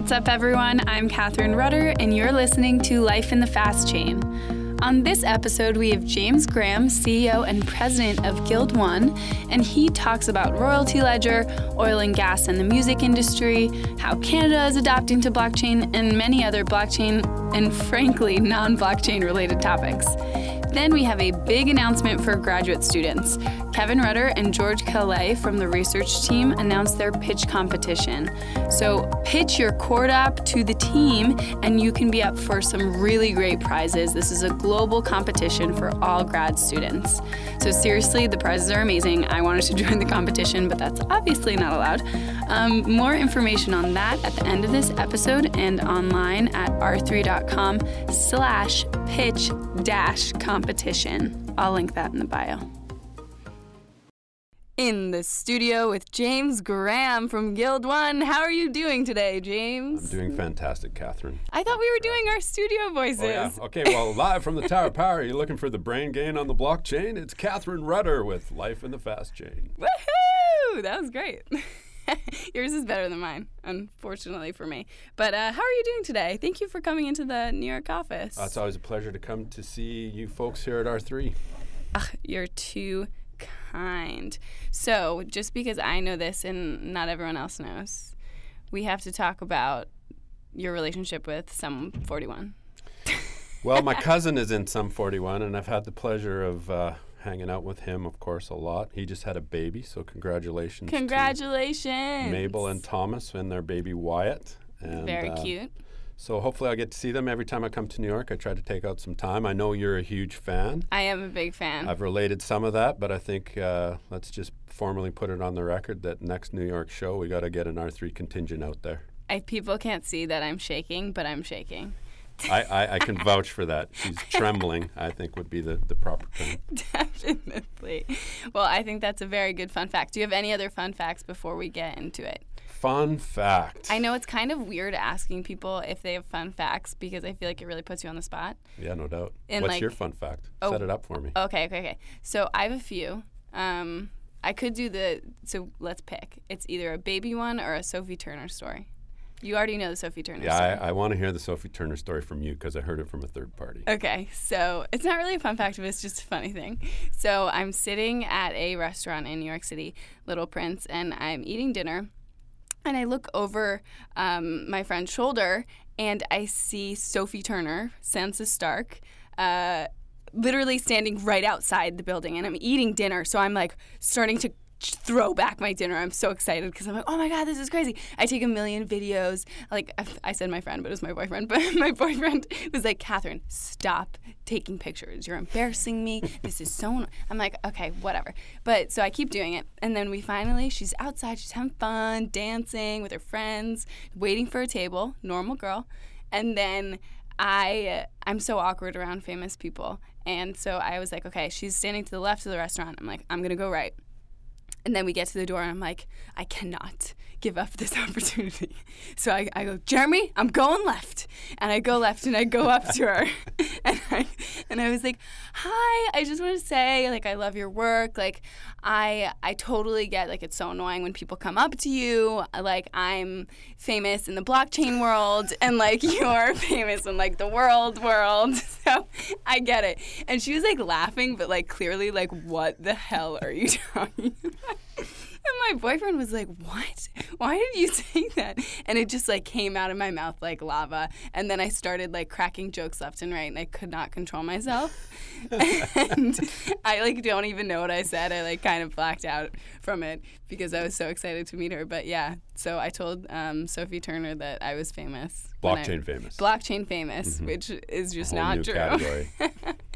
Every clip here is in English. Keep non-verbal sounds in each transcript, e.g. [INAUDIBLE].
What's up, everyone? I'm Catherine Rudder, and you're listening to Life in the Fast Chain. On this episode, we have James Graham, CEO and president of Guild One, and he talks about royalty ledger, oil and gas and the music industry, how Canada is adapting to blockchain, and many other blockchain and frankly non blockchain related topics. Then we have a big announcement for graduate students. Kevin Rudder and George Calais from the research team announced their pitch competition. So pitch your Chord app to the team and you can be up for some really great prizes. This is a global competition for all grad students. So seriously, the prizes are amazing. I wanted to [LAUGHS] join the competition, but that's obviously not allowed. Um, more information on that at the end of this episode and online at r3.com slash pitch dash competition. I'll link that in the bio. In the studio with James Graham from Guild One. How are you doing today, James? I'm doing fantastic, Catherine. I thought we were doing our studio voices. Oh, yeah. Okay, well, [LAUGHS] live from the Tower of Power, you're looking for the brain gain on the blockchain? It's Catherine Rudder with Life in the Fast Chain. Woohoo! That was great. [LAUGHS] [LAUGHS] Yours is better than mine, unfortunately for me. But uh, how are you doing today? Thank you for coming into the New York office. Uh, it's always a pleasure to come to see you folks here at R3. Ugh, you're too kind. So, just because I know this and not everyone else knows, we have to talk about your relationship with Sum 41. well, my [LAUGHS] cousin is in Sum 41, and I've had the pleasure of uh, hanging out with him, of course, a lot. He just had a baby, so congratulations. Congratulations. Mabel and Thomas and their baby Wyatt. And, Very uh, cute. So hopefully I'll get to see them every time I come to New York. I try to take out some time. I know you're a huge fan. I am a big fan. I've related some of that, but I think uh, let's just formally put it on the record that next New York show we got to get an R3 contingent out there. I, people can't see that I'm shaking, but I'm shaking. [LAUGHS] I, I, I, can vouch for that. She's trembling, I think would be the, the proper term. Definitely. Well, I think that's a very good fun fact. Do you have any other fun facts before we get into it? Fun fact. I know it's kind of weird asking people if they have fun facts because I feel like it really puts you on the spot. Yeah, no doubt. And What's like, your fun fact? Oh, Set it up for me. Okay, okay, okay. So I have a few. Um, I could do the. So let's pick. It's either a baby one or a Sophie Turner story. You already know the Sophie Turner yeah, story. I, I want to hear the Sophie Turner story from you because I heard it from a third party. Okay, so it's not really a fun fact, but it's just a funny thing. So I'm sitting at a restaurant in New York City, Little Prince, and I'm eating dinner and I look over um, my friend's shoulder and I see Sophie Turner, Sansa Stark, uh, literally standing right outside the building. And I'm eating dinner. So I'm like starting to throw back my dinner. I'm so excited because I'm like, oh my god, this is crazy. I take a million videos. Like I said, my friend, but it was my boyfriend. [LAUGHS] But my boyfriend was like, Catherine, stop taking pictures. You're embarrassing me. This is so. I'm like, okay, whatever. But so I keep doing it, and then we finally, she's outside, she's having fun, dancing with her friends, waiting for a table, normal girl, and then. I I'm so awkward around famous people. And so I was like, okay, she's standing to the left of the restaurant. I'm like, I'm to go right. And then we get to the door, and I'm like, I cannot give up this [LAUGHS] opportunity. So I, I go, Jeremy, I'm going left. And I go left, and I go up to her. [LAUGHS] and, I, and I was like, Hi, I just want to say, like, I love your work. Like, I, I totally get, like, it's so annoying when people come up to you. Like, I'm famous in the blockchain world, and, like, [LAUGHS] you're famous in, like, the world world. So I get it. And she was, like, laughing, but, like, clearly, like, what the hell are you talking about? And my boyfriend was like, "What? Why did you [LAUGHS] say that?" And it just like came out of my mouth like lava. And then I started like cracking jokes left and right, and I could not control myself. [LAUGHS] and I like don't even know what I said. I like kind of blacked out from it because I was so excited to meet her. But yeah, so I told um, Sophie Turner that I was famous. Blockchain I, famous. Blockchain famous, mm-hmm. which is just not true.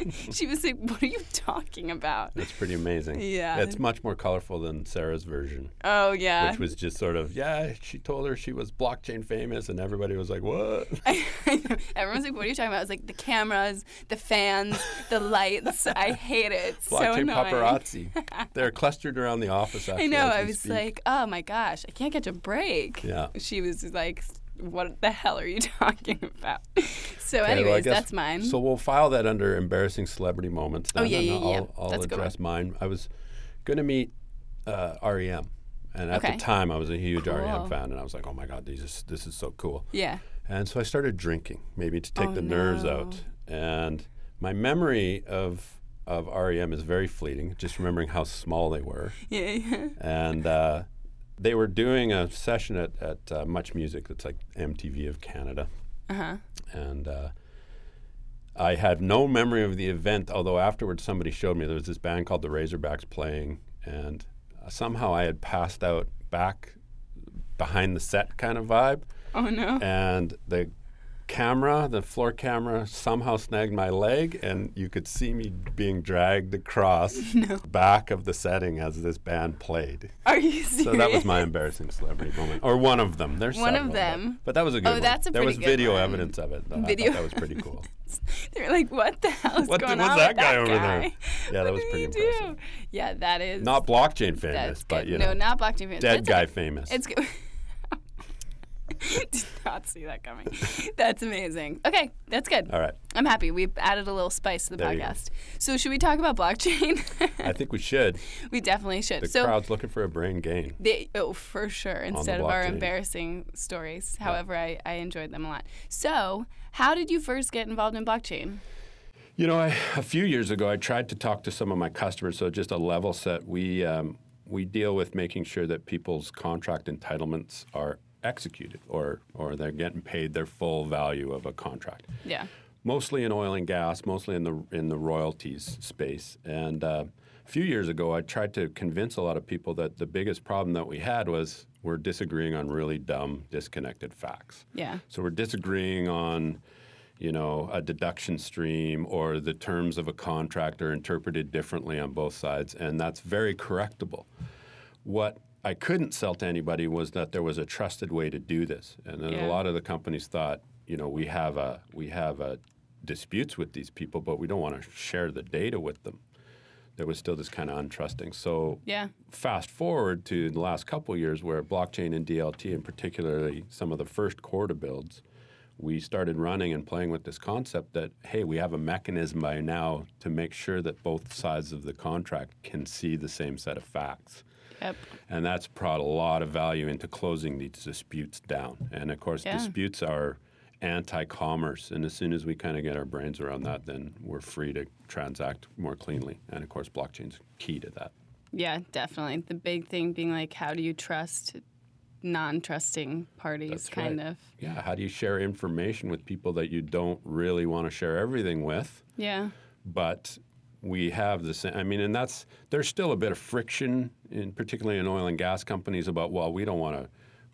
[LAUGHS] she was like, "What are you talking about?" That's pretty amazing. Yeah, it's much more colorful than Sarah's version. Oh yeah, which was just sort of yeah. She told her she was blockchain famous, and everybody was like, "What?" [LAUGHS] Everyone's like, "What are you talking about?" I was like, "The cameras, the fans, the lights. I hate it. Blockchain so annoying. paparazzi. They're clustered around the office. [LAUGHS] Actually, I know. I was speak. like, "Oh my gosh, I can't catch a break." Yeah. She was like what the hell are you [LAUGHS] talking about? So, okay, anyways, well, that's mine. So we'll file that under embarrassing celebrity moments. Oh, then, oh yeah, yeah, I'll, yeah. I'll that's address mine. I was going to meet uh, REM, And at Okay. the time, I was a huge Cool. REM fan, and I was like, "Oh my God, these is, this is so cool." Yeah. And so I started drinking, maybe to take Oh, the nerves no. out. And my memory of of REM is very fleeting, just remembering how small they were. [LAUGHS] Yeah. yeah. And uh, they were doing a session at, at uh, Much Music, that's like MTV of Canada. Uh huh. And uh, I had no memory of the event, although afterwards somebody showed me there was this band called the Razorbacks playing, and somehow I had passed out back behind the set kind of vibe Oh no. and the camera, the floor camera, somehow snagged my leg, and you could see me being dragged across [LAUGHS] No. the back of the setting as this band played. Are you serious? So that was my embarrassing celebrity moment, or one of them. There's One of them. but, that was a oh, good Oh, one. that's a there was good video one. evidence of it. Video that was pretty cool. [LAUGHS] They're like, what the hell is What the- going what's on that with guy that over there? guy? Yeah, that was pretty impressive. do? Yeah, that is. Not blockchain famous, but you no, know, not blockchain famous. dead guy famous. It's good. [LAUGHS] [LAUGHS] Did not see that coming. That's amazing. Okay, that's good. All right, I'm happy. We've added a little spice to the There you go. podcast. So should we talk about blockchain? I think we should. [LAUGHS] we definitely should. The so crowd's looking for a brain gain. they, oh, for sure. Instead of our blockchain. embarrassing stories. However, I, I enjoyed them a lot. So, how did you first get involved in blockchain? You know, I, a few years ago, I tried to talk to some of my customers. So just a level set, we um, we deal with making sure that people's contract entitlements are executed, or or they're getting paid their full value of a contract. Yeah. Mostly in oil and gas, mostly in the in the royalties space. And uh, a few years ago, I tried to convince a lot of people that the biggest problem that we had was we're disagreeing on really dumb, disconnected facts. Yeah. So we're disagreeing on, you know, a deduction stream or the terms of a contract are interpreted differently on both sides, and that's very correctable. What I couldn't sell to anybody was that there was a trusted way to do this, and then Yeah. a lot of the companies thought, you know, we have a we have a disputes with these people, but we don't want to share the data with them. There was still this kind of untrusting. So Yeah. fast forward to the last couple of years where blockchain and DLT, and particularly some of the first Corda builds, we started running and playing with this concept that, hey, we have a mechanism by now to make sure that both sides of the contract can see the same set of facts. Yep. And that's brought a lot of value into closing these disputes down. And of course, Yeah. disputes are anti commerce. And as soon as we kind of get our brains around that, then we're free to transact more cleanly. And of course, blockchain's key to that. Yeah, definitely. The big thing being like, how do you trust non-trusting parties? That's kind right. of. Yeah, how do you share information with people that you don't really want to share everything with? Yeah. But we have the same. I mean, and that's there's still a bit of friction, in particularly in oil and gas companies, about well, we don't want to,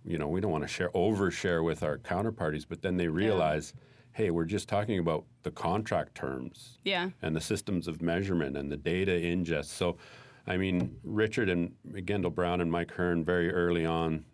you know, we don't want to share overshare with our counterparties. But then they realize, hey, we're just talking about the contract terms Yeah. and the systems of measurement and the data ingest. So, I mean, Richard and Gendal Brown and Mike Hearn very early on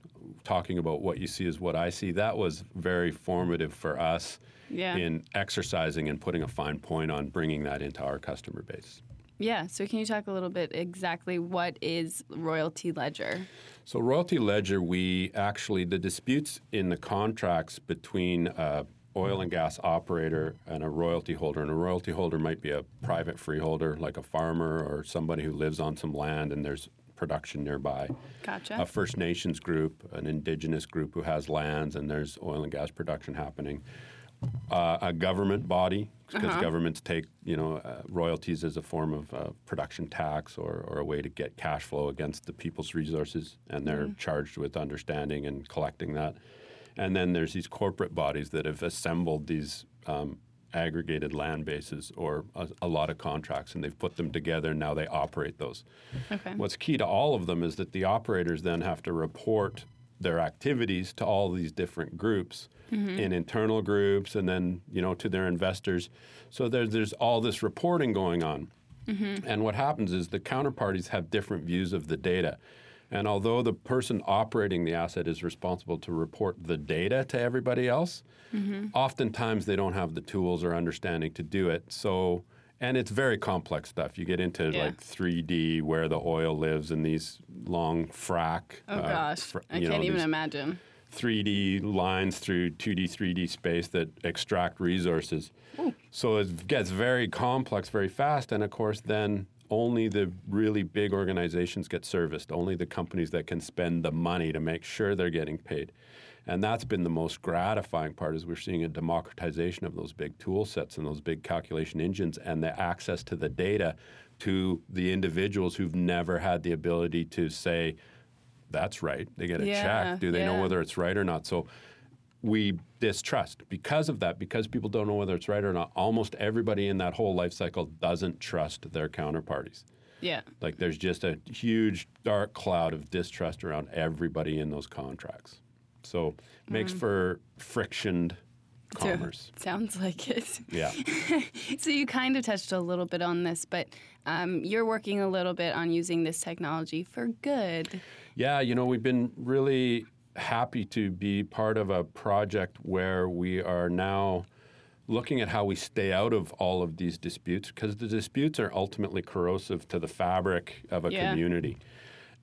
talking about what you see is what I see. That was very formative for us Yeah. in exercising and putting a fine point on bringing that into our customer base. Yeah. So can you talk a little bit exactly what is royalty ledger? So, royalty ledger, we actually, the disputes in the contracts between a oil and gas operator and a royalty holder, and a royalty holder might be a private freeholder, like a farmer or somebody who lives on some land and there's production nearby. Gotcha. A First Nations group, an indigenous group who has lands and there's oil and gas production happening. Uh, a government body, because Uh-huh. governments take you know uh, royalties as a form of uh, production tax or, or a way to get cash flow against the people's resources, and they're charged with understanding and collecting that. And then there's these corporate bodies that have assembled these um, aggregated land bases or a, a lot of contracts, and they've put them together. and Now they operate those. okay. What's key to all of them is that the operators then have to report their activities to all these different groups mm-hmm. in internal groups and then you know to their investors. So there's there's all this reporting going on. Mm-hmm. And what happens is the counterparties have different views of the data. And although the person operating the asset is responsible to report the data to everybody else mm-hmm. oftentimes they don't have the tools or understanding to do it. So and it's very complex stuff you get into Yeah. like 3d where the oil lives in these long frac Oh uh, gosh, fr- I can't even imagine. 3D lines through 2D, 3D space that extract resources. So it gets very complex very fast. And of course, then only the really big organizations get serviced, only the companies that can spend the money to make sure they're getting paid. And that's been the most gratifying part is we're seeing a democratization of those big tool sets and those big calculation engines and the access to the data to the individuals who've never had the ability to say, that's right. They get a Yeah, check. Do they know whether it's right or not? So we distrust because of that, because people don't know whether it's right or not. Almost everybody in that whole life cycle doesn't trust their counterparties. Yeah. Like there's just a huge dark cloud of distrust around everybody in those contracts. So makes for frictioned [LAUGHS] commerce. Sounds like it. Yeah. [LAUGHS] So you kind of touched a little bit on this, but um, you're working a little bit on using this technology for good. Yeah, you know, we've been really happy to be part of a project where we are now looking at how we stay out of all of these disputes because the disputes are ultimately corrosive to the fabric of a Yeah. community.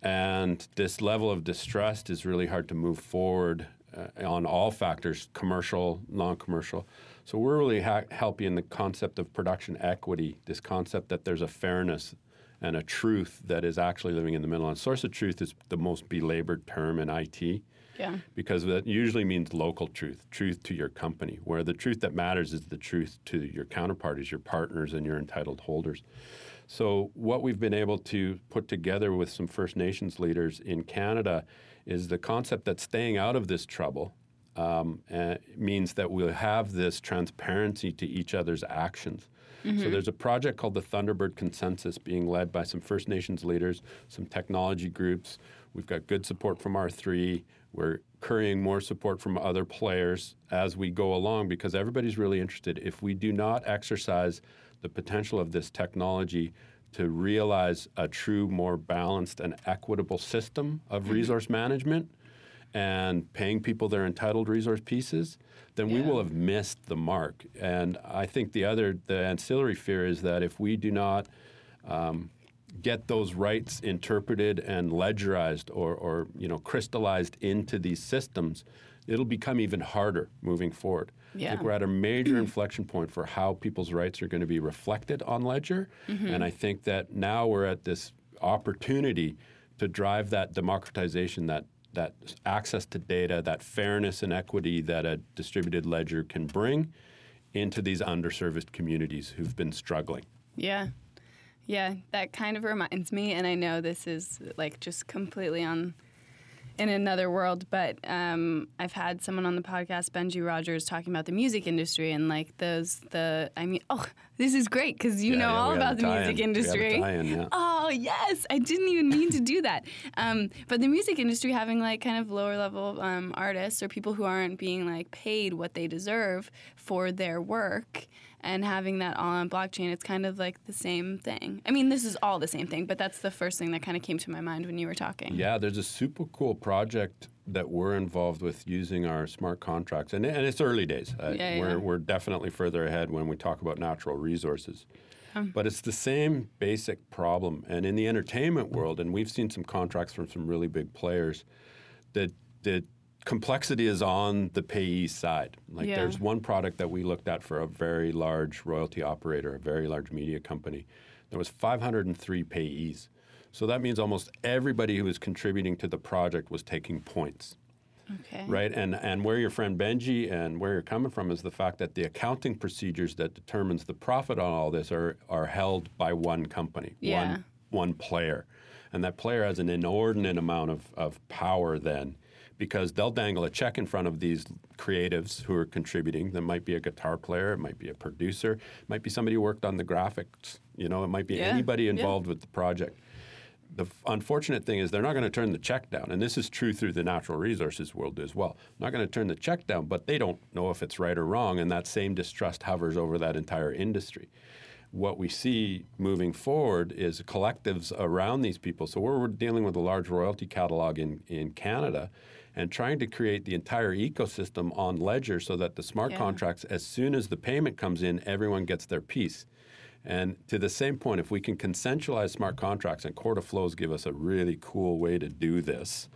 And this level of distrust is really hard to move forward uh, on all factors commercial, non commercial. So we're really ha- helping the concept of production equity, this concept that there's a fairness and a truth that is actually living in the middle. And source of truth is the most belabored term in IT Yeah. because that usually means local truth, truth to your company, where the truth that matters is the truth to your counterparties, your partners, and your entitled holders. So, what we've been able to put together with some First Nations leaders in Canada is the concept that staying out of this trouble um, uh, means that we'll have this transparency to each other's actions. So there's a project called the Thunderbird Consensus being led by some First Nations leaders, some technology groups. We've got good support from R3. We're currying more support from other players as we go along because everybody's really interested. If we do not exercise the potential of this technology to realize a true, more balanced and equitable system of resource management, and paying people their entitled resource pieces, then we will have missed the mark. And I think the other, the ancillary fear is that if we do not um, get those rights interpreted and ledgerized or, or you know crystallized into these systems, it'll become even harder moving forward. I Yeah. think we're at a major inflection point for how people's rights are going to be reflected on Ledger, mm-hmm. and I think that now we're at this opportunity to drive that democratization, that that access to data, that fairness and equity that a distributed ledger can bring into these underserviced communities who've been struggling. Yeah. Yeah, that kind of reminds me, and I know this is like just completely on in another world, but um, I've had someone on the podcast, Benji Rogers, talking about the music industry and like those the. I mean, oh, this is great because you Yeah, know yeah, all about the music a industry. yeah. Oh yes, I didn't even mean to do that. Um, but the music industry having like kind of lower level um, artists or people who aren't being like paid what they deserve for their work and having that all on blockchain, it's kind of like the same thing. I mean, this is all the same thing, but that's the first thing that kind of came to my mind when you were talking. Yeah, there's a super cool project that we're involved with using our smart contracts, and, and it's early days. Uh, Yeah, we're, yeah. we're definitely further ahead when we talk about natural resources. But it's the same basic problem. And in the entertainment world, and we've seen some contracts from some really big players, that the complexity is on the payee side. Like Yeah. there's one product that we looked at for a very large royalty operator, a very large media company. There was 503 payees. So that means almost everybody who was contributing to the project was taking points Okay. right? And and where your friend Benji and where you're coming from is the fact that the accounting procedures that determines the profit on all this are are held by one company, Yeah. one one player, and that player has an inordinate amount of of power then. Because they'll dangle a check in front of these creatives who are contributing. That might be a guitar player, it might be a producer, it might be somebody who worked on the graphics. You know, it might be Yeah, anybody yeah. involved with the project the unfortunate thing is they're not going to turn the check down, and this is true through the natural resources world as well. Not going to turn the check down, but they don't know if it's right or wrong, and that same distrust hovers over that entire industry. What we see moving forward is collectives around these people. So we're, we're dealing with a large royalty catalog in, in Canada and trying to create the entire ecosystem on Ledger so that the smart Yeah. contracts, as soon as the payment comes in, everyone gets their piece. And to the same point, if we can consensualize smart contracts, and Corda flows give us a really cool way to do this,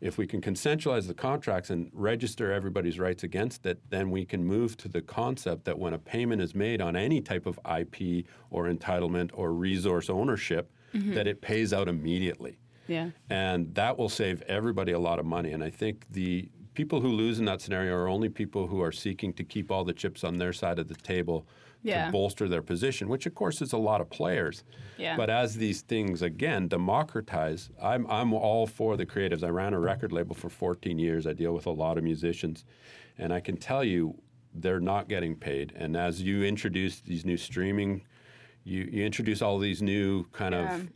if we can consensualize the contracts and register everybody's rights against it, then we can move to the concept that when a payment is made on any type of IP or entitlement or resource ownership, mm-hmm. that it pays out immediately. Yeah. And that will save everybody a lot of money. And I think the people who lose in that scenario are only people who are seeking to keep all the chips on their side of the table Yeah. to bolster their position, which of course is a lot of players. Yeah. But as these things again democratize, I'm I'm all for the creatives. I ran a record label for 14 years. I deal with a lot of musicians, and I can tell you they're not getting paid. And as you introduce these new streaming, you, you introduce all these new kind Yeah. of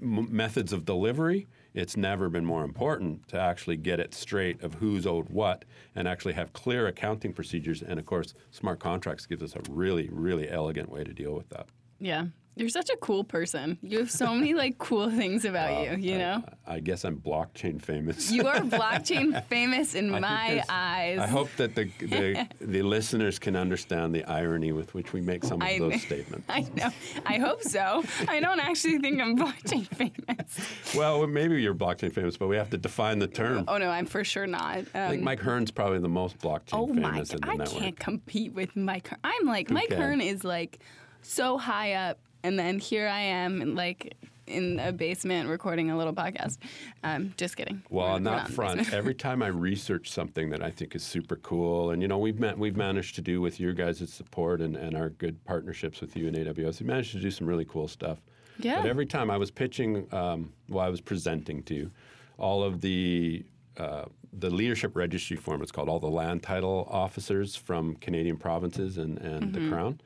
m- methods of delivery, it's never been more important to actually get it straight of who's owed what and actually have clear accounting procedures. And of course, smart contracts gives us a really, really elegant way to deal with that. Yeah. You're such a cool person. You have so many like cool things about you, you know? I guess I'm blockchain famous. You are [LAUGHS] blockchain famous in I my eyes. I hope that the, the, [LAUGHS] the listeners can understand the irony with which we make some of I those statements. I know. I hope so. I don't actually think I'm blockchain famous. Well, maybe you're blockchain famous, but we have to define the term. Oh no, I'm for sure not. Um, I think Mike Hearn's probably the most blockchain oh my! famous in God, the I network. can't compete with Mike. Hearn. I'm like Mike can? Hearn is like so high up, and then here I am, like in a basement recording a little podcast. Um, just kidding. Well, on that not front, every [LAUGHS] time I research something that I think is super cool, and you know, we've met, we've managed to do with your guys' support and, and our good partnerships with you and AWS, we managed to do some really cool stuff. Yeah. But every time I was pitching, um, well, I was presenting to all of the uh, the leadership registry form. It's called all the land title officers from Canadian provinces and, and Mm-hmm. the Crown.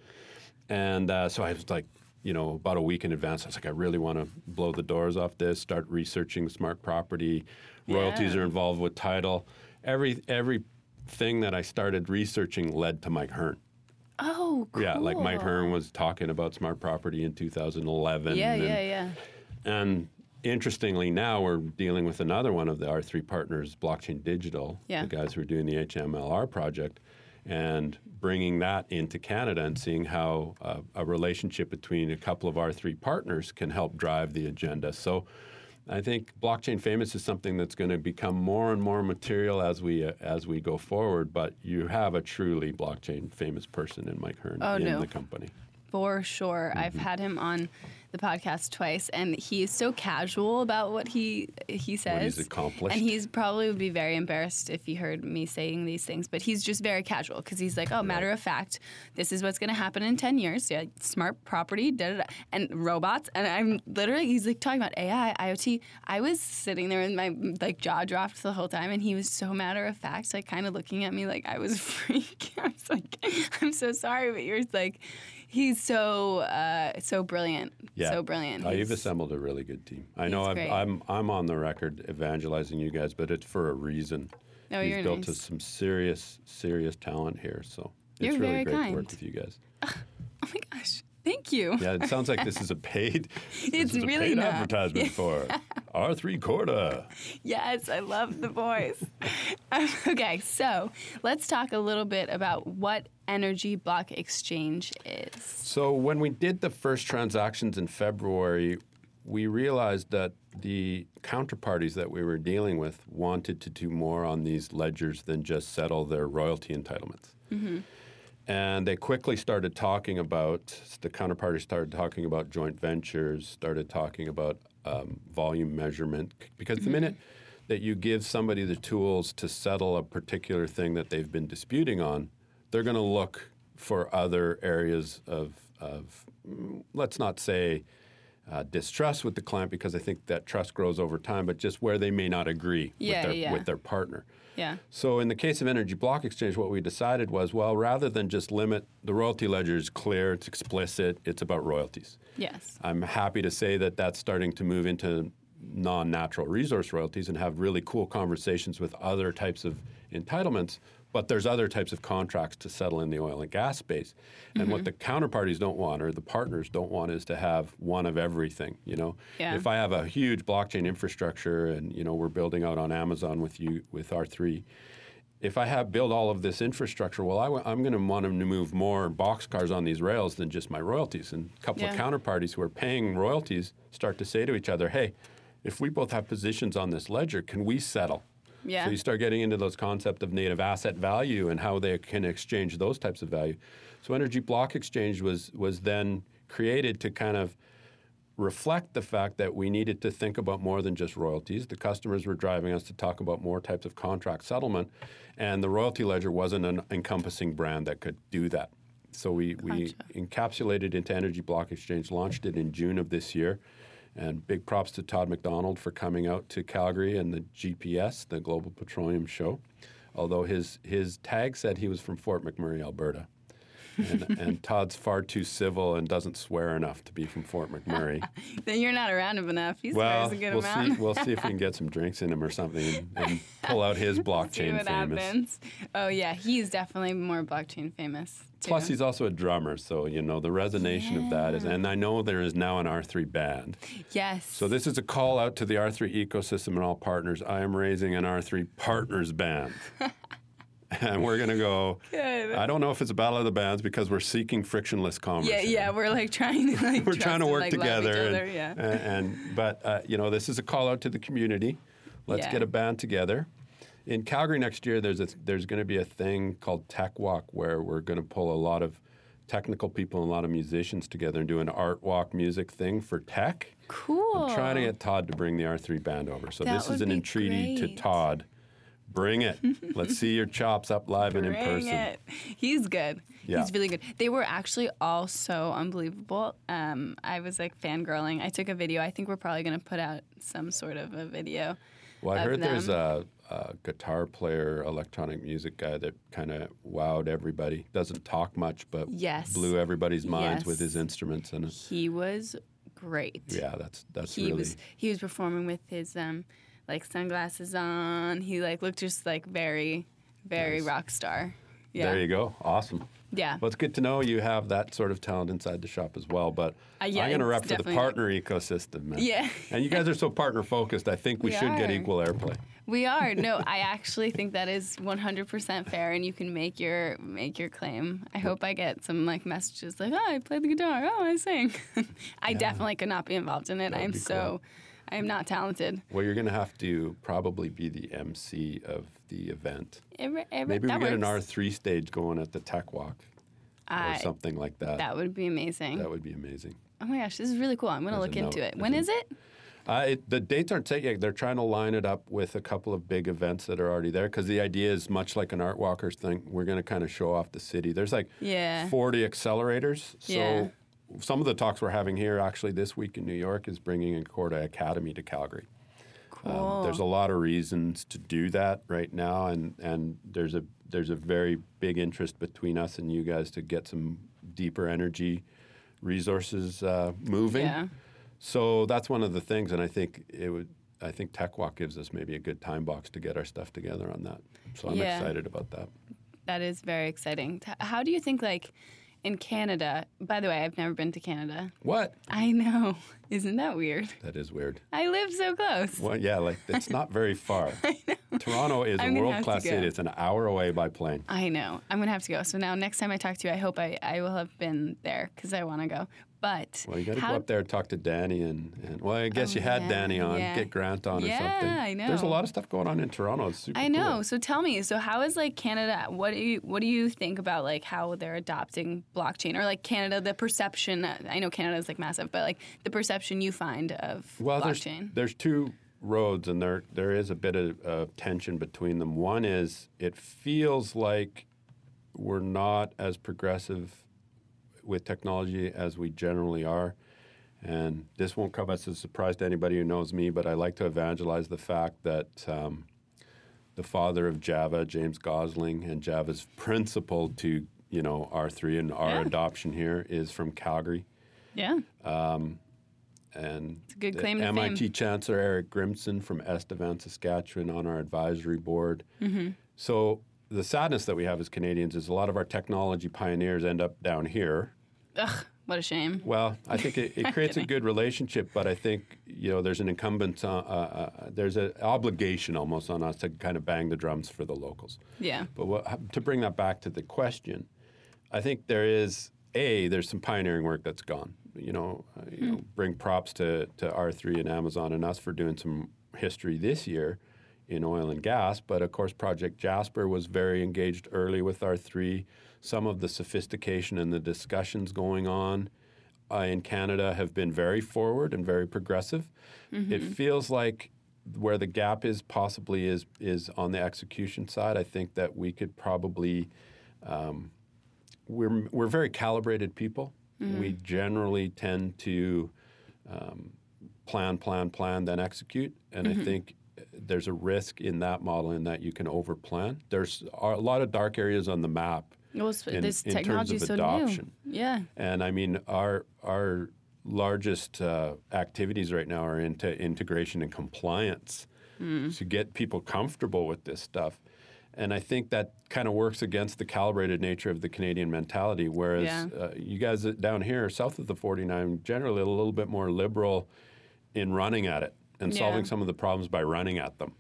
And uh, so I was like, you know, about a week in advance, I was like, I really want to blow the doors off this, start researching smart property. Royalties Yeah. are involved with title. Every everything that I started researching led to Mike Hearn. oh, cool. Yeah, like Mike Hearn was talking about smart property in 2011. Yeah, and, yeah, yeah. and interestingly, now we're dealing with another one of the R3 partners, Blockchain Digital, Yeah. the guys who are doing the HMLR project, and bringing that into Canada and seeing how uh, a relationship between a couple of R3 partners can help drive the agenda. So I think blockchain famous is something that's going to become more and more material as we uh, as we go forward. But you have a truly blockchain famous person in Mike Hearn Oh, in no. the company. For sure. I've Mm-hmm. had him on the podcast twice and he is so casual about what he he says. What he's accomplished. And he's probably would be very embarrassed if he heard me saying these things, but he's just very casual because he's like, "Oh, matter of fact, this is what's going to happen in 10 years. Yeah, smart property, da da da, and robots." And I'm literally he's like talking about AI, IoT. I was sitting there with my like jaw dropped the whole time and he was so matter of fact, like kind of looking at me like I was [LAUGHS] a freak. I was like, "I'm so sorry, but you're like He's so uh, so brilliant. Yeah. So brilliant. Uh, you've assembled a really good team. I know I've, great. I'm I'm on the record evangelizing you guys, but it's for a reason. Oh, You've you're built nice. some serious serious talent here, so it's You're really great to work with you guys. oh my gosh. Thank you. Yeah, it sounds like this is a paid. [LAUGHS] It's this is a really paid not. advertisement [LAUGHS] for R3 Corda. Yes, I love the voice. Um, [LAUGHS] okay, so let's talk a little bit about what Energy Block Exchange is. So when we did the first transactions in February, we realized that the counterparties that we were dealing with wanted to do more on these ledgers than just settle their royalty entitlements. And they quickly started talking about, the counterparties started talking about joint ventures, started talking about um, volume measurement. Because the minute that you give somebody the tools to settle a particular thing that they've been disputing on, they're going to look for other areas of, of mm, let's not say, uh, distrust with the client because I think that trust grows over time, but just where they may not agree Yeah, with, their, yeah. with their partner. Yeah. So in the case of Energy Block Exchange, what we decided was, well, rather than just limit the royalty ledger is clear, it's explicit, it's about royalties. Yes. I'm happy to say that that's starting to move into non-natural resource royalties and have really cool conversations with other types of entitlements. But there's other types of contracts to settle in the oil and gas space. And what mm-hmm. the counterparties don't want or the partners don't want is to have one of everything. You know, Yeah. if I have a huge blockchain infrastructure and you know we're building out on Amazon with you with R3, if I have built all of this infrastructure, well, I, am going to want them to move more boxcars on these rails than just my royalties. And a couple of counterparties who are paying royalties start to say to each other, "Hey, if we both have positions on this ledger, can we settle Yeah. So you start getting into those concept of native asset value and how they can exchange those types of value. So Energy Block Exchange was was then created to kind of reflect the fact that we needed to think about more than just royalties. The customers were driving us to talk about more types of contract settlement, and the royalty ledger wasn't an encompassing brand that could do that. So we, we encapsulated into Energy Block Exchange, launched it in June of this year. And big props to Todd McDonald for coming out to Calgary and the GPS, the Global Petroleum Show. Although his, his tag said he was from Fort McMurray, Alberta. And, and, Todd's far too civil and doesn't swear enough to be from Fort McMurray. [LAUGHS] then you're not around him enough. He well, swears a good we'll amount. see. We'll see if we can get [LAUGHS] some drinks in him or something and, and pull out his blockchain [LAUGHS] see what famous. happens. Oh yeah, he's definitely more blockchain famous. Too. Plus, he's also a drummer, so you know the resonation of that is. And I know there is now an R3 band. yes. So this is a call out to the R3 ecosystem and all partners. I am raising an R3 partners band. [LAUGHS] and we're going to go. Good. I don't know if it's a battle of the bands because we're seeking frictionless commerce. yeah, yeah, we're like trying to [LAUGHS] like We're trying to and, work like, love together. other, and, yeah. and, and- but uh, you know, this is a call out to the community. Let's Yeah. get a band together. In Calgary next year, there's a, there's going to be a thing called Tech Walk where we're going to pull a lot of technical people and a lot of musicians together and do an art walk music thing for tech. Cool. I'm trying to get Todd to bring the R3 band over. So That this is an entreaty to. Todd. Bring it. Let's see your chops up live and in Bring person. it. He's good. Yeah. He's really good. They were actually all so unbelievable. Um, I was like fangirling. I took a video. I think we're probably going to put out some sort of a video. Well, I heard there's a, a guitar player, electronic music guy that kind of wowed everybody. Doesn't talk much, but Yes. blew everybody's minds with his instruments. And He was great. yeah, that's that's he really was he was performing with his um like sunglasses on. He like looked just like very very Nice. rock star. Yeah. there. You go, awesome. Yeah. Well, it's good to know you have that sort of talent inside the shop as well. But Uh, yeah, I'm going to rep for the partner ecosystem, man. Yeah. and you guys are so partner focused. I think we, We should get equal airplay. We are. No, I actually think that is 100% fair and you can make your make your claim. I hope I get some like messages like, "Oh, I play the guitar. Oh, I sing." [LAUGHS] I definitely could not be involved in it. That would I'm so I am not talented. Well, you're going to have to probably be the MC of the event. It, it, Maybe we that get an. R3 stage going at the Tech Walk or something like that. That would be amazing. That would be amazing. oh my gosh, this is really cool. I'm going to look into note. it. When is it? Uh, it, the dates aren't set yet. They're trying to line it up with a couple of big events that are already there because the idea is much like an Art Walkers thing. We're going to kind of show off the city. There's like Yeah. 40 accelerators. So Yeah. Some of the talks we're having here actually this week in New York is bringing Encorda Academy to Calgary. Cool. Um, there's a lot of reasons to do that right now, and, and there's a there's a very big interest between us and you guys to get some deeper energy resources uh, moving. Yeah. So that's one of the things, and I think it would. I think Tech Walk gives us maybe a good time box to get our stuff together on that. So I'm Yeah. excited about that. That is very exciting. How do you think like in Canada? By the way, I've never been to Canada. What? I know. [LAUGHS] Isn't that weird? That is weird. I live so close. Well, yeah, like it's not very far. [LAUGHS] Toronto is a gonna have to world class city. It's an hour away by plane. I know. I'm gonna have to go. So now, next time I talk to you, I hope I, I will have been there because I want to go. But Well, you got to how- go up there and talk to Danny and, and well, I guess Oh, you had yeah, Danny on, yeah. get Grant on or Yeah, something. I There's a lot of stuff going on in Toronto. It's super I know. cool. So tell me. So how is like Canada? What do you what do you think about like how they're adopting blockchain or like Canada? The perception. I know Canada is like massive, but like the perception you find of Well, there's, there's two roads, and there there is a bit of uh, tension between them. One is it feels like we're not as progressive with technology as we generally are. And this won't come as a surprise to anybody who knows me, but I like to evangelize the fact that um, the father of Java, James Gosling, and Java's [LAUGHS] principle to you know R3 and our Yeah. adoption here is from Calgary yeah. Um, and a good claim to MIT fame. Chancellor Eric Grimson from Estevan, Saskatchewan, on our advisory board. Mm-hmm. So the sadness that we have as Canadians is a lot of our technology pioneers end up down here. Ugh. What a shame. Well, I think it, [LAUGHS] it creates a good relationship, but I think you know there's an incumbent, uh, uh, there's an obligation almost on us to kind of bang the drums for the locals. Yeah. But what, to bring that back to the question, I think there is a there's some pioneering work that's gone. You know, uh, you Hmm. know, bring props to to R3 and Amazon and us for doing some history this year in oil and gas. But of course, Project Jasper was very engaged early with R3. Some of the sophistication and the discussions going on uh, in Canada have been very forward and very progressive. It feels like where the gap is possibly is is on the execution side. I think that we could probably um, we're we're very calibrated people. We generally tend to um, plan, plan, plan, then execute, and I think there's a risk in that model in that you can overplan. There's a lot of dark areas on the map Well, in, this in terms technology of is so adoption. new. Yeah. And I mean, our our largest uh, activities right now are into integration and compliance to get people comfortable with this stuff. And I think that kind of works against the calibrated nature of the Canadian mentality. Whereas Yeah. uh, you guys down here, south of the 49, generally a little bit more liberal in running at it and Yeah. solving some of the problems by running at them.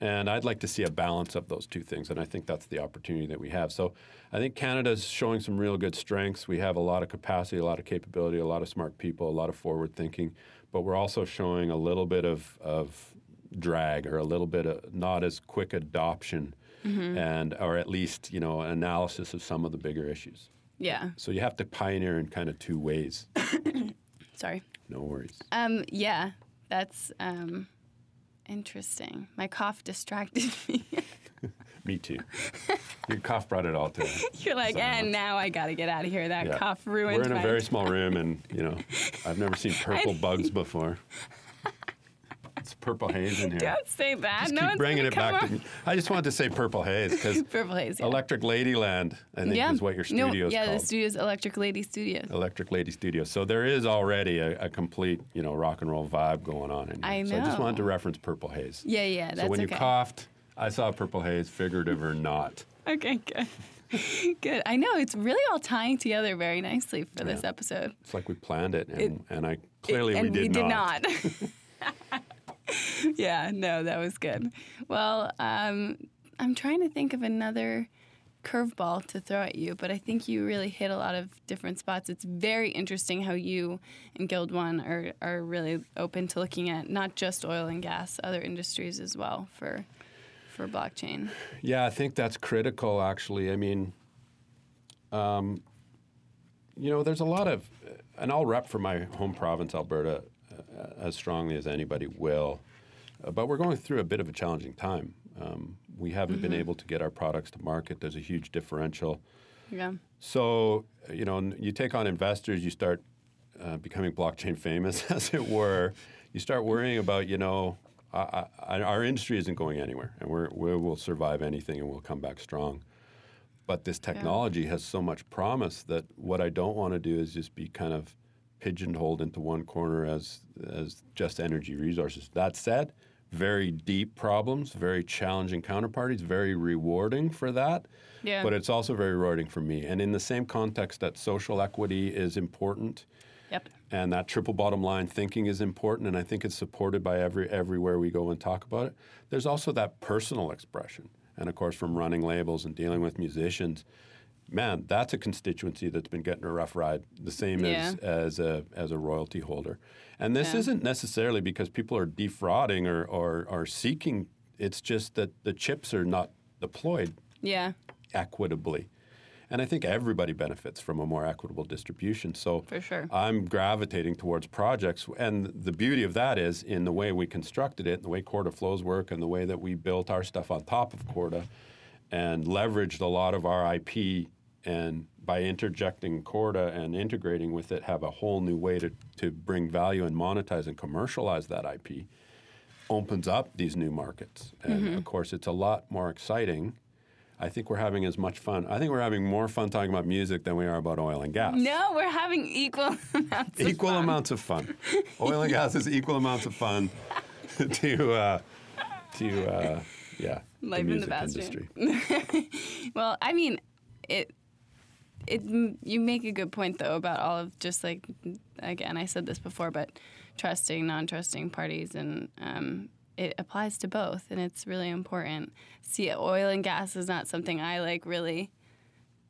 And I'd like to see a balance of those two things. And I think that's the opportunity that we have. So I think Canada's showing some real good strengths. We have a lot of capacity, a lot of capability, a lot of smart people, a lot of forward thinking. But we're also showing a little bit of, of drag or a little bit of not as quick adoption and or at least, you know, analysis of some of the bigger issues. Yeah. So you have to pioneer in kind of two ways. [COUGHS] Sorry. No worries. Um, yeah, that's um, interesting. My cough distracted [LAUGHS] me. [LAUGHS] Me too. Your cough brought it all to [LAUGHS] You're like, eh, and now I got to get out of here. That Yeah. cough ruined We're in a very small room, and you know, I've never seen purple bugs before. It's purple haze in here. Don't say that. Just no keep bringing it back to me. I just wanted to say purple haze because [LAUGHS] Purple haze. Yeah. Electric Ladyland, I think, yeah. is what your no, studio is yeah, called. the studio's Electric Lady Studios. Electric Lady Studio. So there is already a, a complete, you know, rock and roll vibe going on in here. I know. So I just wanted to reference purple haze. Yeah, yeah, that's so when okay. you coughed, I saw purple haze, figurative or not. Okay, good. [LAUGHS] good. I know it's really all tying together very nicely for this episode. It's like we planned it, and, and I clearly we did not. and we did not. [LAUGHS] [LAUGHS] yeah, no, that was good. Well, um, I'm trying to think of another curveball to throw at you, but I think you really hit a lot of different spots. It's very interesting how you and Guild One are, are really open to looking at not just oil and gas, other industries as well for for blockchain. Yeah, I think that's critical, actually. I mean, um, you know, there's a lot of, and I'll rep for my home province, Alberta, as strongly as anybody will. Uh, but we're going through a bit of a challenging time. Um, we haven't been able to get our products to market. There's a huge differential. Yeah. So, you know, you take on investors, you start uh, becoming blockchain famous, [LAUGHS] as it were. You start worrying about, you know, I, I, our industry isn't going anywhere, and we're, we will survive anything, and we'll come back strong. But this technology has so much promise that what I don't want to do is just be kind of pigeonholed into one corner as as just energy resources. That said, very deep problems, very challenging counterparties, very rewarding for that. Yeah. But it's also very rewarding for me. And in the same context that social equity is important Yep. and that triple bottom line thinking is important and I think it's supported by every everywhere we go and talk about it. There's also that personal expression. And of course from running labels and dealing with musicians, man, that's a constituency that's been getting a rough ride, the same as as a as a royalty holder. And this Yeah. isn't necessarily because people are defrauding or, or are seeking it's just that the chips are not deployed Yeah. equitably. And I think everybody benefits from a more equitable distribution. So For sure. I'm gravitating towards projects. And the beauty of that is in the way we constructed it, the way Corda flows work, and the way that we built our stuff on top of Corda and leveraged a lot of our IP and by interjecting Corda and integrating with it, have a whole new way to, to bring value and monetize and commercialize that IP opens up these new markets. And Mm-hmm. of course, it's a lot more exciting. I think we're having as much fun. I think we're having more fun talking about music than we are about oil and gas. No, we're having equal [LAUGHS] amounts. of Equal fun. amounts of fun. Oil and gas is equal amounts of fun [LAUGHS] to uh, to uh, yeah Life the in the industry. [LAUGHS] Well, I mean, it. It. You make a good point though about all of just like, again, I said this before, but trusting, non-trusting parties, and um, it applies to both, and it's really important. See, oil and gas is not something I like really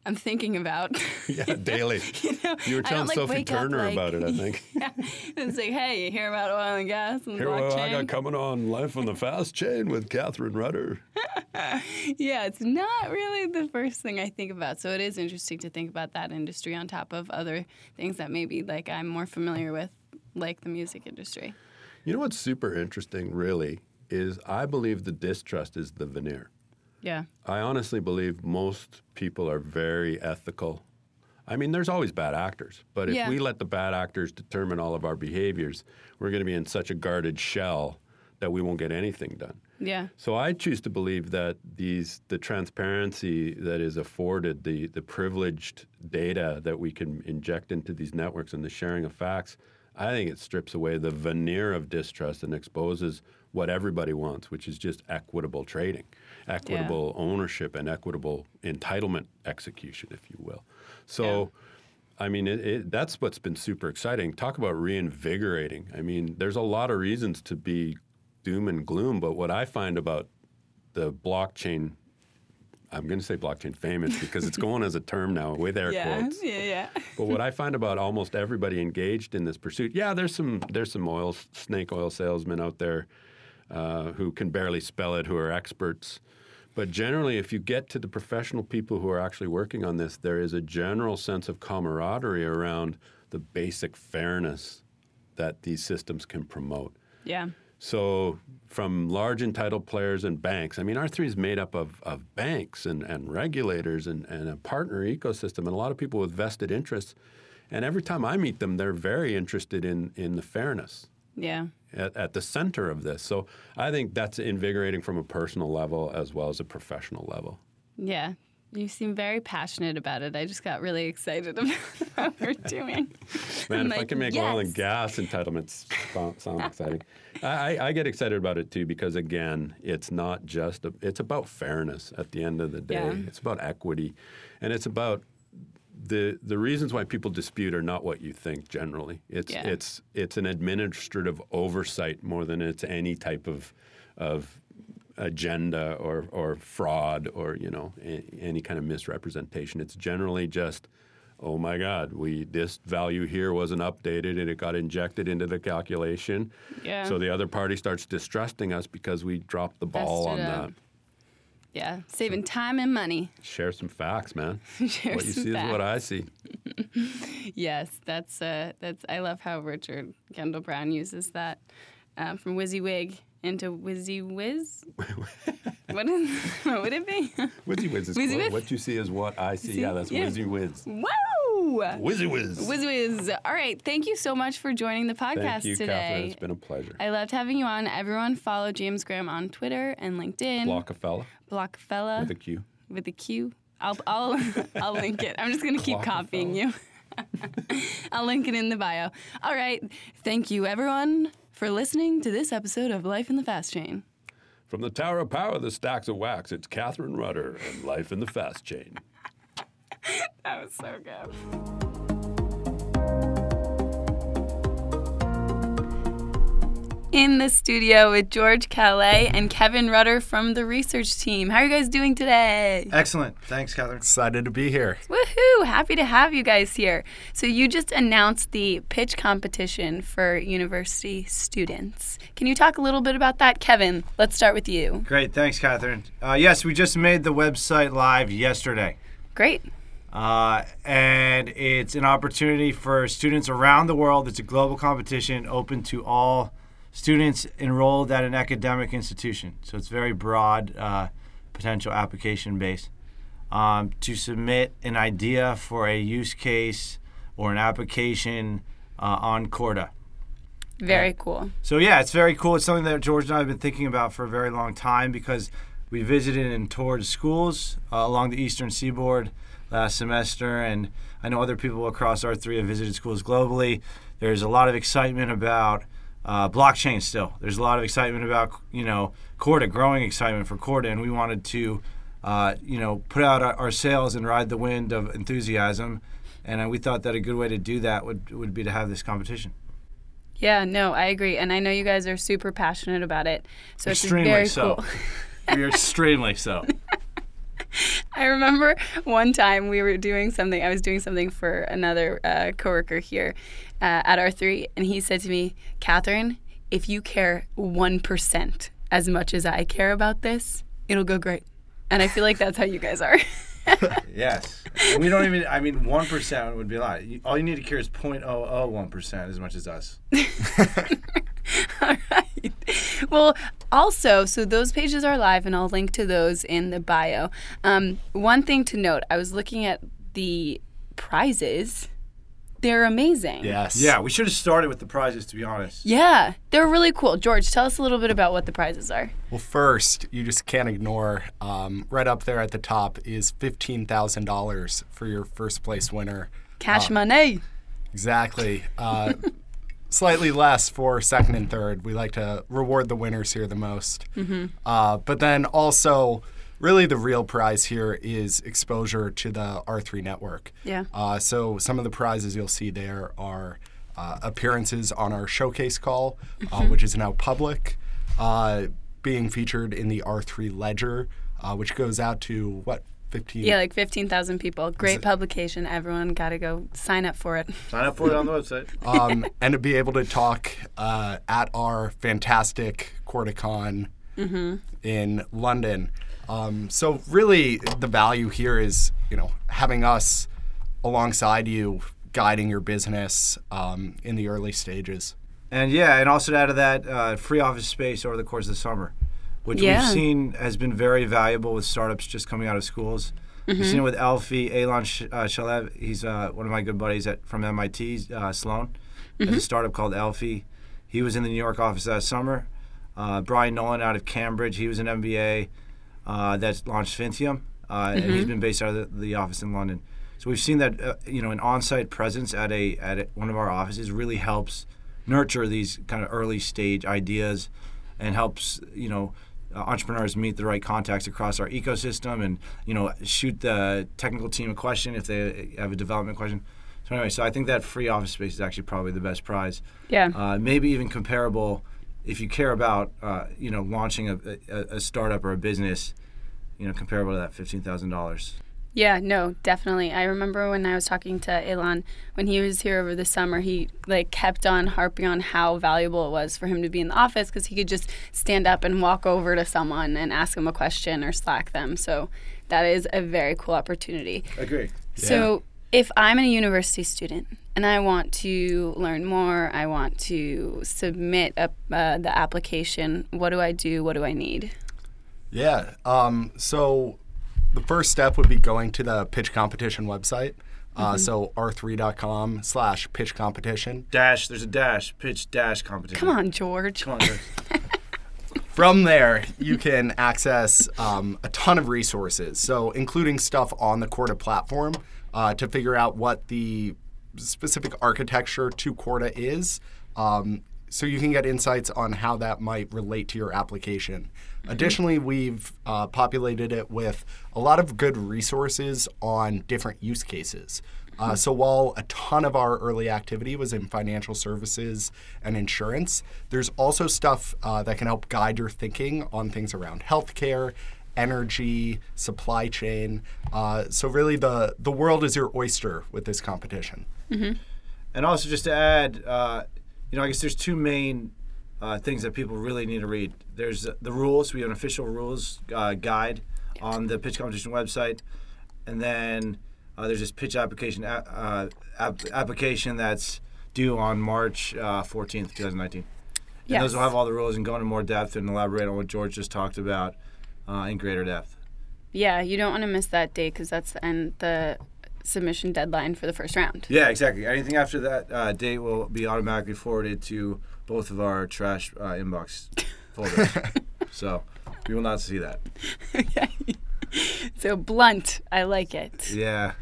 I'm thinking about. [LAUGHS] yeah, [LAUGHS] daily. you, know, You were telling like, Sophie Turner like- about it, I [LAUGHS] think. yeah, it's like, hey, you hear about oil and gas and Here, well, I blockchain? got coming on Life on the Fast Chain with Catherine Rudder. yeah, it's not really the first thing I think about. So it is interesting to think about that industry on top of other things that maybe like I'm more familiar with, like the music industry. You know what's super interesting, really, is I believe the distrust is the veneer. Yeah. I honestly believe most people are very ethical. I mean, there's always bad actors, but if Yeah. we let the bad actors determine all of our behaviors, we're going to be in such a guarded shell that we won't get anything done. Yeah. So I choose to believe that these the transparency that is afforded, the the privileged data that we can inject into these networks and the sharing of facts, I think it strips away the veneer of distrust and exposes what everybody wants, which is just equitable trading, equitable ownership and equitable entitlement execution, if you will. So I mean, it, it, that's what's been super exciting. Talk about reinvigorating. I mean, there's a lot of reasons to be doom and gloom, but what I find about the blockchain, I'm going to say blockchain famous because it's going as a term now with air [LAUGHS] Yeah. quotes. Yeah. Yeah. [LAUGHS] But what I find about almost everybody engaged in this pursuit, yeah, there's some there's some oil snake oil salesmen out there uh, who can barely spell it, who are experts. But generally, if you get to the professional people who are actually working on this, there is a general sense of camaraderie around the basic fairness that these systems can promote. Yeah. So, from large entitled players and banks, I mean, R3 is made up of, of banks and, and regulators and, and a partner ecosystem and a lot of people with vested interests. And every time I meet them, they're very interested in, in the fairness Yeah. at, at the center of this. So, I think that's invigorating from a personal level as well as a professional level. Yeah. You seem very passionate about it. I just got really excited [LAUGHS] about what we're doing. [LAUGHS] Man, I'm if I can make oil and gas entitlements sound, sound exciting, I, I- I get excited about it too because again, it's not just a, it's about fairness at the end of the day. Yeah. It's about equity, and it's about the the reasons why people dispute are not what you think generally. It's Yeah. it's it's an administrative oversight more than it's any type of of agenda or or fraud or you know a, any kind of misrepresentation. It's generally just, oh my God, we this value here wasn't updated and it got injected into the calculation. Yeah. So the other party starts distrusting us because we dropped the ball on it that. Yeah. Saving time and money. Share some facts, man. [LAUGHS] Share what you see is what. I see. [LAUGHS] Yes, that's uh, that's. I love how Richard Gendal Brown uses that um, from WYSIWYG into WYSIWYZ. [LAUGHS] what is? What would it be? Whizzy whiz is cool. What you see is what I see. See? Yeah, that's Yeah. whizzy whiz. wow! Whizzy whiz. Whiz whiz. All right. Thank you so much for joining the podcast Thank you, today. Catherine. It's been a pleasure. I loved having you on. Everyone follow James Graham on Twitter and LinkedIn. Block a fella Blockfella with a Q. with a Q. I'll I'll [LAUGHS] I'll link it. I'm just gonna keep copying you. [LAUGHS] I'll link it in the bio. All right. Thank you everyone for listening to this episode of Life in the Fast Chain. From the Tower of Power, the stacks of wax, it's Catherine Rudder and Life in the Fast Chain. [LAUGHS] That was so good. In the studio with George Calais and Kevin Rudder from the research team. How are you guys doing today? Excellent. Thanks, Catherine. Excited to be here. Woohoo! Happy to have you guys here. So, you just announced the pitch competition for university students. Can you talk a little bit about that, Kevin? Let's start with you. Great. Thanks, Catherine. Uh, yes, we just made the website live yesterday. Great. Uh, and it's an opportunity for students around the world. It's a global competition open to all students enrolled at an academic institution. So it's very broad uh, potential application base. Um, to submit an idea for a use case or an application uh, on Corda. Very cool. So yeah, it's very cool. It's something that George and I have been thinking about for a very long time because we visited and toured schools uh, along the eastern seaboard last semester, and I know other people across R3 have visited schools globally. There's a lot of excitement about uh, blockchain still. There's a lot of excitement about you know Corda, growing excitement for Corda, and we wanted to uh, you know put out our, our sails and ride the wind of enthusiasm. And uh, we thought that a good way to do that would, would be to have this competition. Yeah, no, I agree. And I know you guys are super passionate about it. So it's Extremely very so. cool. we are [LAUGHS] extremely so. I remember one time we were doing something. I was doing something for another uh, coworker here uh, at R3, and he said to me, "Catherine, if you care one percent as much as I care about this, it'll go great." And I feel like that's how you guys are. [LAUGHS] [LAUGHS] Yes. We don't even, I mean, 1% would be a lot. All you need to care is 0.001% as much as us. [LAUGHS] All right. Well, also, so those pages are live, and I'll link to those in the bio. Um, one thing to note I was looking at the prizes, they're amazing. Yes. Yeah, we should have started with the prizes, to be honest. Yeah, they're really cool. George, tell us a little bit about what the prizes are. Well, first, you just can't ignore um, right up there at the top is $15,000 for your first place winner. Cash money. Exactly. Uh, [LAUGHS] slightly less for second and third. We like to reward the winners here the most. Uh, but then also, really the real prize here is exposure to the R3 network. Yeah. Uh, so some of the prizes you'll see there are uh, appearances on our showcase call, uh, which is now public, uh, being featured in the R3 Ledger, uh, which goes out to what 15. Yeah, like 15,000 people. Great publication. Everyone got to go sign up for it. Sign up for it on the website. [LAUGHS] um, and to be able to talk uh, at our fantastic CordaCon in London. Um, so really, the value here is you know having us alongside you, guiding your business um, in the early stages. And yeah, and also to add to that, uh, free office space over the course of the summer, which Yeah. we've seen has been very valuable with startups just coming out of schools. We've seen it with Elfie, Elon Sh- uh, Shalev. He's uh, one of my good buddies at, from MIT, uh, Sloan. Has a startup called Elfie. He was in the New York office last summer. Uh, Brian Nolan out of Cambridge. He was an MBA uh, that's launched Fintium, uh, and he's been based out of the, the office in London. So we've seen that uh, you know an on-site presence at a at a, one of our offices really helps nurture these kind of early stage ideas, and helps you know uh, entrepreneurs meet the right contacts across our ecosystem, and you know shoot the technical team a question if they have a development question. So anyway, so I think that free office space is actually probably the best prize Yeah. uh, maybe even comparable if you care about uh, you know launching a, a, a startup or a business you know comparable to that $15000 Yeah, no, definitely. I remember when I was talking to Elon when he was here over the summer, he like kept on harping on how valuable it was for him to be in the office because he could just stand up and walk over to someone and ask them a question or slack them. So that is a very cool opportunity. agree So if I'm a university student and I want to learn more, I want to submit a, uh, the application. What do I do? What do I need? Yeah. Um, so the first step would be going to the pitch competition website. Uh, So r3.com slash pitch competition. dash there's a dash pitch dash competition Come on, George. come on guys. [LAUGHS] From there, you can access um, a ton of resources, so including stuff on the Corda platform uh, to figure out what the specific architecture to Corda is, um, so you can get insights on how that might relate to your application. Additionally, we've uh, populated it with a lot of good resources on different use cases. Uh, so while a ton of our early activity was in financial services and insurance, there's also stuff uh, that can help guide your thinking on things around healthcare, energy, supply chain. Uh, so really, the the world is your oyster with this competition. and also just to add uh, you know i guess there's two main uh, things that people really need to read. There's the rules we have an official rules uh, guide on the pitch competition website. And then uh, there's this pitch application a- uh, app- application that's due on march uh, 14th 2019 and those will have all the rules and go into more depth and elaborate on what george just talked about uh, in greater depth Yeah, you don't want to miss that date because that's the end the submission deadline for the first round. Yeah, exactly. Anything after that uh, date will be automatically forwarded to both of our trash uh, inbox [LAUGHS] folders. so we will not see that. [LAUGHS] So blunt, I like it. Yeah.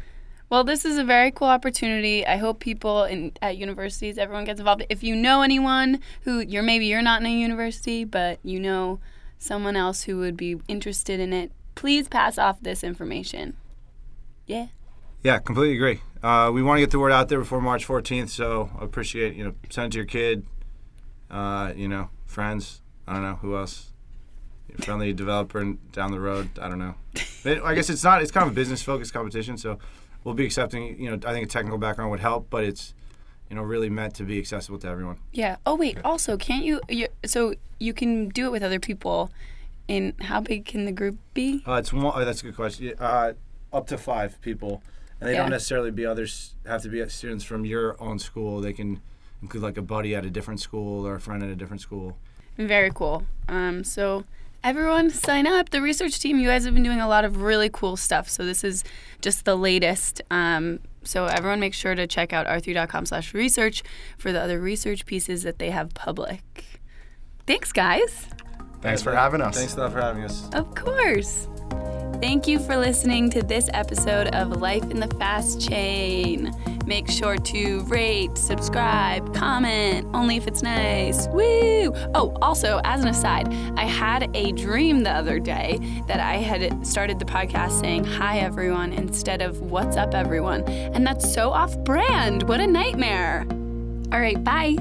Well, this is a very cool opportunity. I hope people in at universities, everyone gets involved. If you know anyone who you're maybe you're not in a university, but you know someone else who would be interested in it, please pass off this information. Yeah. Yeah, completely agree. Uh, we want to get the word out there before March 14th, so I appreciate you know send it to your kid, uh, you know, friends. I don't know who else. friendly developer down the road. I don't know. But I guess it's not. It's kind of a business focused competition, so we'll be accepting. You know, I think a technical background would help, but it's you know really meant to be accessible to everyone. Yeah. Oh wait. Also, can't you, you? So you can do it with other people. And how big can the group be? Uh, it's one. Oh, that's a good question. Uh, up to five people, and they Yeah. don't necessarily be others. Have to be students from your own school. They can include like a buddy at a different school or a friend at a different school. Very cool. Um, so everyone sign up. The research team, you guys have been doing a lot of really cool stuff. So this is just the latest. Um, so everyone make sure to check out r3.com slash research for the other research pieces that they have public. Thanks, guys. Thanks for having us. Thanks a lot for having us. Of course. Thank you for listening to this episode of Life in the Fast Chain. Make sure to rate, subscribe, comment, only if it's nice. Woo! Oh, also, as an aside, I had a dream the other day that I had started the podcast saying, Hi, everyone, instead of What's up, everyone. And that's so off brand. What a nightmare. All right, bye.